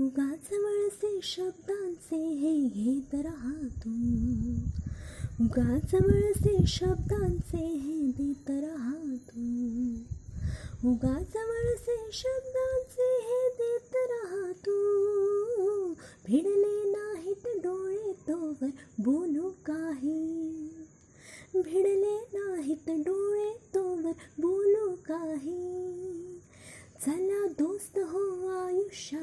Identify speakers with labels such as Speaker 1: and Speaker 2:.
Speaker 1: उगाच वळसे शब्दांचे हे घेत राहतो उगाच वळसे शब्दांचे हे देत राहतो उगाच वळसे शब्दांचे हे देत राहतो भिडले नाहीत डोळे तोवर बोलू काही। भिडले नाहीत डोळे तोवर बोलू काही। चला दोस्त हो आयुष्या